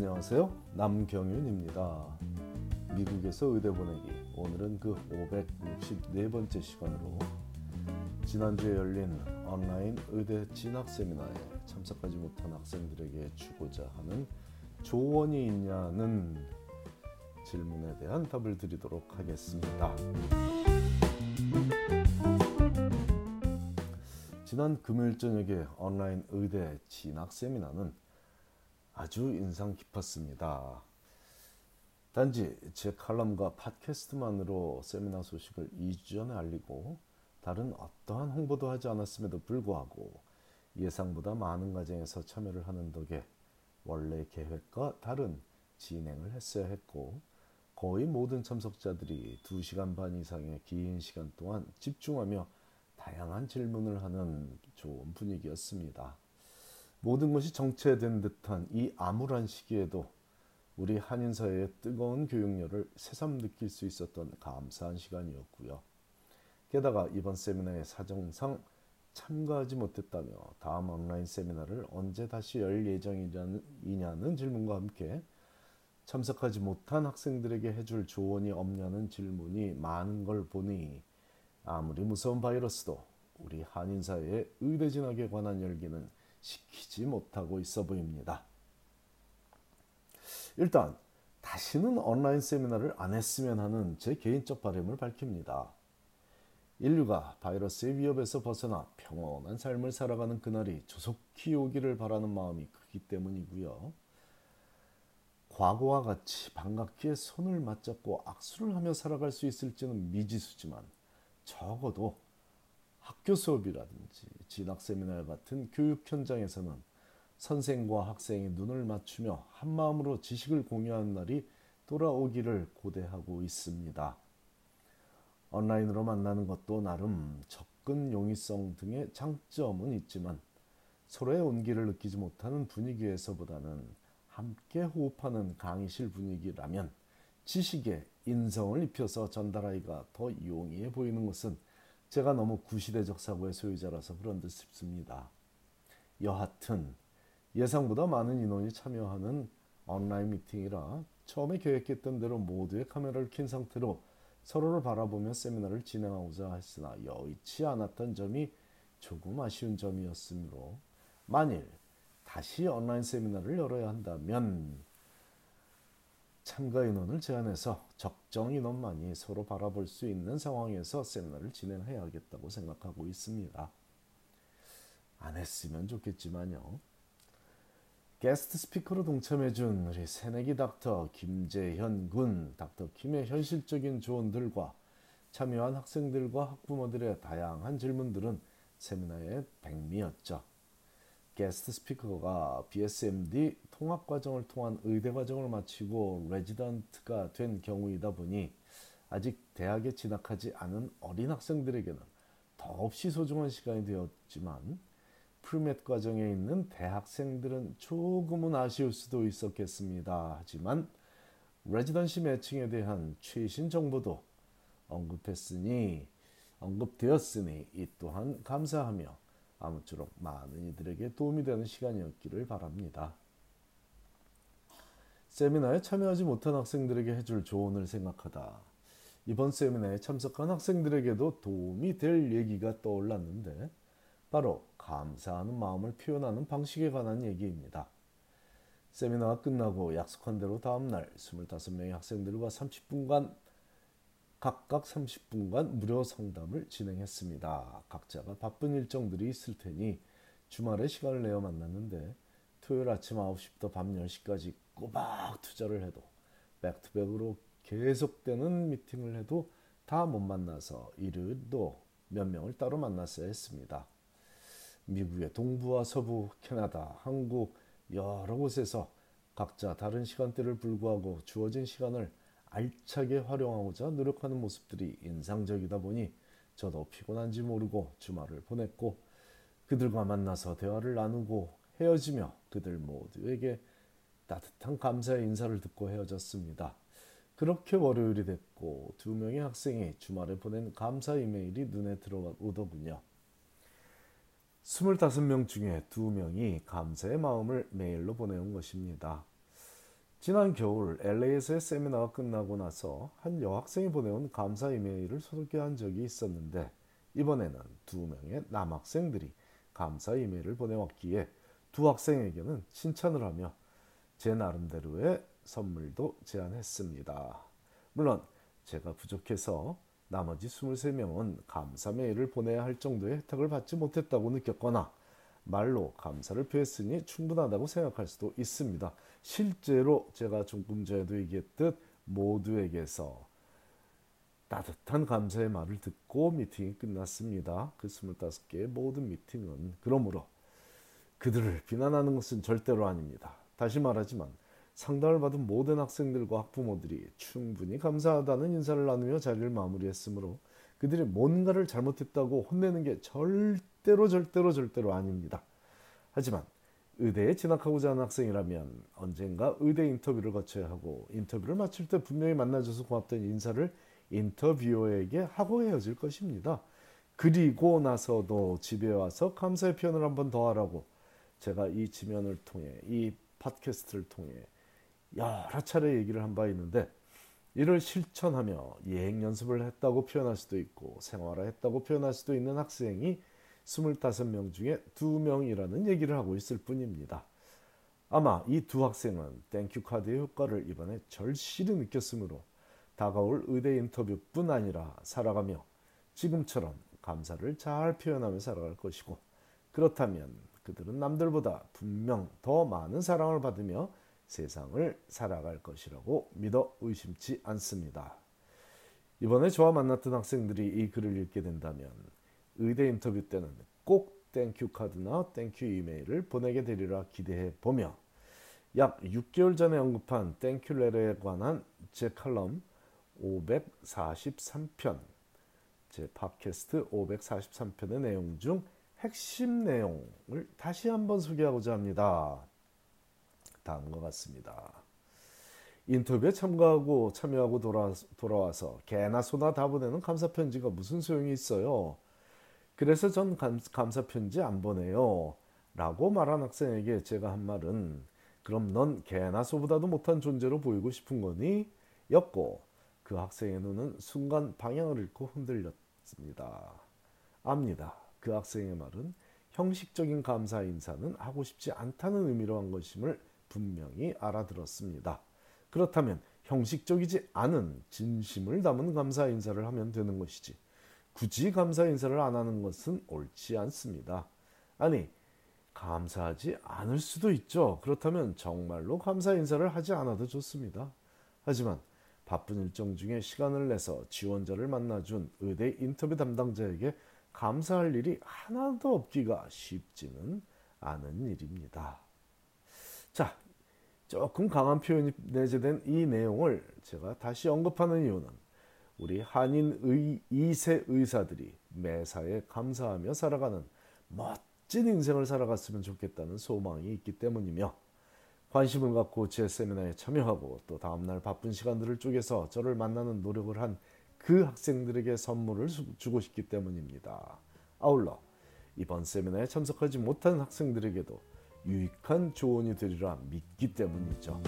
안녕하세요. 남경윤입니다. 미국에서 의대 보내기. 오늘은 그 564번째 시간으로 지난주에 열린 온라인 의대 진학 세미나에 참석하지 못한 학생들에게 주고자 하는 조언이 있냐는 질문에 대한 답을 드리도록 하겠습니다. 지난 금요일 저녁에 온라인 의대 진학 세미나는 아주 인상 깊었습니다. 단지 제 칼럼과 팟캐스트만으로 세미나 소식을 2주 전에 알리고 다른 어떠한 홍보도 하지 않았음에도 불구하고 예상보다 많은 과정에서 참여를 하는 덕에 원래 계획과 다른 진행을 했어야 했고 거의 모든 참석자들이 2시간 반 이상의 긴 시간 동안 집중하며 다양한 질문을 하는 좋은 분위기였습니다. 모든 것이 정체된 듯한 이 암울한 시기에도 우리 한인 사회의 뜨거운 교육열을 새삼 느낄 수 있었던 감사한 시간이었고요. 게다가 이번 세미나에 사정상 참가하지 못했다며 다음 온라인 세미나를 언제 다시 열 예정이냐는 질문과 함께 참석하지 못한 학생들에게 해줄 조언이 없냐는 질문이 많은 걸 보니 아무리 무서운 바이러스도 우리 한인 사회의 의대 진학에 관한 열기는 식히지 못하고 있어 보입니다. 일단 다시는 온라인 세미나를 안 했으면 하는 제 개인적 바람을 밝힙니다. 인류가 바이러스의 위협에서 벗어나 평온한 삶을 살아가는 그날이 조속히 오기를 바라는 마음이 크기 때문이고요. 과거와 같이 반갑게 손을 맞잡고 악수를 하며 살아갈 수 있을지는 미지수지만 적어도 학교 수업이라든지 진학 세미나 같은 교육 현장에서는 선생과 학생이 눈을 맞추며 한마음으로 지식을 공유하는 날이 돌아오기를 고대하고 있습니다. 온라인으로 만나는 것도 나름 접근 용이성 등의 장점은 있지만 서로의 온기를 느끼지 못하는 분위기에서보다는 함께 호흡하는 강의실 분위기라면 지식에 인성을 입혀서 전달하기가 더 용이해 보이는 것은 제가 너무 구시대적 사고의 소유자라서 그런 듯 싶습니다. 여하튼 예상보다 많은 인원이 참여하는 온라인 미팅이라 처음에 계획했던 대로 모두의 카메라를 킨 상태로 서로를 바라보며 세미나를 진행하고자 했으나 여의치 않았던 점이 조금 아쉬운 점이었으므로 만일 다시 온라인 세미나를 열어야 한다면 참가 인원을 제한해서 적정 인원만이 서로 바라볼 수 있는 상황에서 세미나를 진행해야겠다고 생각하고 있습니다. 안 했으면 좋겠지만요. guest speaker로 동참해준 우리 새내기 닥터 김재현 군, 닥터 김의 현실적인 조언들과 참여한 학생들과 학부모들의 다양한 질문들은 세미나의 백미였죠. guest speaker가 BSMD 통합 과정을 통한 의대 과정을 마치고 레지던트가 된 경우이다 보니 아직 대학에 진학하지 않은 어린 학생들에게는 더없이 소중한 시간이 되었지만 프리맷 과정에 있는 대학생들은 조금은 아쉬울 수도 있었겠습니다. 하지만 레지던시 매칭에 대한 최신 정보도 언급했으니 언급되었으니 이 또한 감사하며 아무쪼록 많은 이들에게 도움이 되는 시간이었기를 바랍니다. 세미나에 참여하지 못한 학생들에게 해줄 조언을 생각하다. 이번 세미나에 참석한 학생들에게도 도움이 될 얘기가 떠올랐는데 바로 감사하는 마음을 표현하는 방식에 관한 얘기입니다. 세미나가 끝나고 약속한 대로 다음날 25명의 학생들과 30분간 각각 30분간 무료 상담을 진행했습니다. 각자가 바쁜 일정들이 있을 테니 주말에 시간을 내어 만났는데 토요일 아침 9시부터 밤 10시까지 꼬박 투자를 해도 백투백으로 계속되는 미팅을 해도 다 못 만나서 일요일도 몇 명을 따로 만났어야 했습니다. 미국의 동부와 서부, 캐나다, 한국 여러 곳에서 각자 다른 시간대를 불구하고 주어진 시간을 알차게 활용하고자 노력하는 모습들이 인상적이다 보니 저도 피곤한지 모르고 주말을 보냈고 그들과 만나서 대화를 나누고 헤어지며 그들 모두에게 따뜻한 감사의 인사를 듣고 헤어졌습니다. 그렇게 월요일이 됐고 두 명의 학생이 주말에 보낸 감사 이메일이 눈에 들어오더군요. 25명 중에 2명이 감사의 마음을 메일로 보내온 것입니다. 지난 겨울 LA에서의 세미나가 끝나고 나서 한 여학생이 보내온 감사 이메일을 소개한 적이 있었는데 이번에는 두 명의 남학생들이 감사 이메일을 보내왔기에 두 학생에게는 칭찬을 하며 제 나름대로의 선물도 제안했습니다. 물론 제가 부족해서 나머지 23명은 감사 메일을 보내야 할 정도의 혜택을 받지 못했다고 느꼈거나 말로 감사를 표했으니 충분하다고 생각할 수도 있습니다. 실제로 제가 조금 전에도 얘기했듯 모두에게서 따뜻한 감사의 말을 듣고 미팅이 끝났습니다. 그 25개의 모든 미팅은 그러므로 그들을 비난하는 것은 절대로 아닙니다. 다시 말하지만 상담을 받은 모든 학생들과 학부모들이 충분히 감사하다는 인사를 나누며 자리를 마무리했으므로 그들이 뭔가를 잘못했다고 혼내는 게 절대 로 절대로 절대로 아닙니다. 하지만 의대에 진학하고자 하는 학생이라면 언젠가 의대 인터뷰를 거쳐야 하고 인터뷰를 마칠 때 분명히 만나줘서 고맙다는 인사를 인터뷰어에게 하고 헤어질 것입니다. 그리고 나서도 집에 와서 감사의 표현을 한 번 더 하라고 제가 이 지면을 통해 이 팟캐스트를 통해 여러 차례 얘기를 한 바 있는데 이를 실천하며 예행 연습을 했다고 표현할 수도 있고 생활을 했다고 표현할 수도 있는 학생이 25명 중에 2명이라는 얘기를 하고 있을 뿐입니다. 아마 이 두 학생은 thank you card의 효과를 이번에 절실히 느꼈으므로 다가올 의대 인터뷰뿐 아니라 살아가며 지금처럼 감사를 잘 표현하며 살아갈 것이고 그렇다면 그들은 남들보다 분명 더 많은 사랑을 받으며 세상을 살아갈 것이라고 믿어 의심치 않습니다. 이번에 저와 만났던 학생들이 이 글을 읽게 된다면 의대 인터뷰 때는 꼭 땡큐 카드나 땡큐 이메일을 보내게 되리라 기대해 보며 약 6개월 전에 언급한 thank you letter에 관한 제 칼럼 543편 제 팟캐스트 543편의 내용 중 핵심 내용을 다시 한번 소개하고자 합니다. 다음과 같습니다. 인터뷰에 참가하고 참여하고 돌아, 돌아와서 개나 소나 다 보내는 감사 편지가 무슨 소용이 있어요? 그래서 전 감, 감사 편지 안 보내요. 라고 말한 학생에게 제가 한 말은 그럼 넌 개나 소보다도 못한 존재로 보이고 싶은 거니? 였고 그 학생의 눈은 순간 방향을 잃고 흔들렸습니다. 압니다. 그 학생의 말은 형식적인 감사 인사는 하고 싶지 않다는 의미로 한 것임을 분명히 알아들었습니다. 그렇다면 형식적이지 않은 진심을 담은 감사 인사를 하면 되는 것이지 굳이 감사 인사를 안 하는 것은 옳지 않습니다. 아니 감사하지 않을 수도 있죠. 그렇다면 정말로 감사 인사를 하지 않아도 좋습니다. 하지만 바쁜 일정 중에 시간을 내서 지원자를 만나준 의대 인터뷰 담당자에게 감사할 일이 하나도 없기가 쉽지는 않은 일입니다. 자, 조금 강한 표현이 내재된 이 내용을 제가 다시 언급하는 이유는 우리 한인 의, 2세 의사들이 매사에 감사하며 살아가는 멋진 인생을 살아갔으면 좋겠다는 소망이 있기 때문이며 관심을 갖고 제 세미나에 참여하고 또 다음날 바쁜 시간들을 쪼개서 저를 만나는 노력을 한 그 학생들에게 선물을 주고 싶기 때문입니다. 아울러 이번 세미나에 참석하지 못한 학생들에게도 유익한 조언이 되리라 믿기 때문이죠.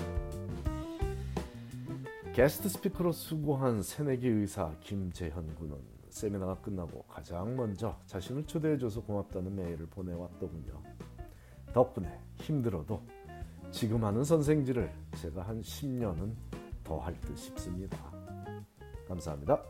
게스트 스피커로 수고한 새내기 의사 김재현 군은 세미나가 끝나고 가장 먼저 자신을 초대해줘서 고맙다는 메일을 보내왔더군요. 덕분에 힘들어도 지금 하는 선생질을 제가 한 10년은 더 할 듯 싶습니다. 감사합니다.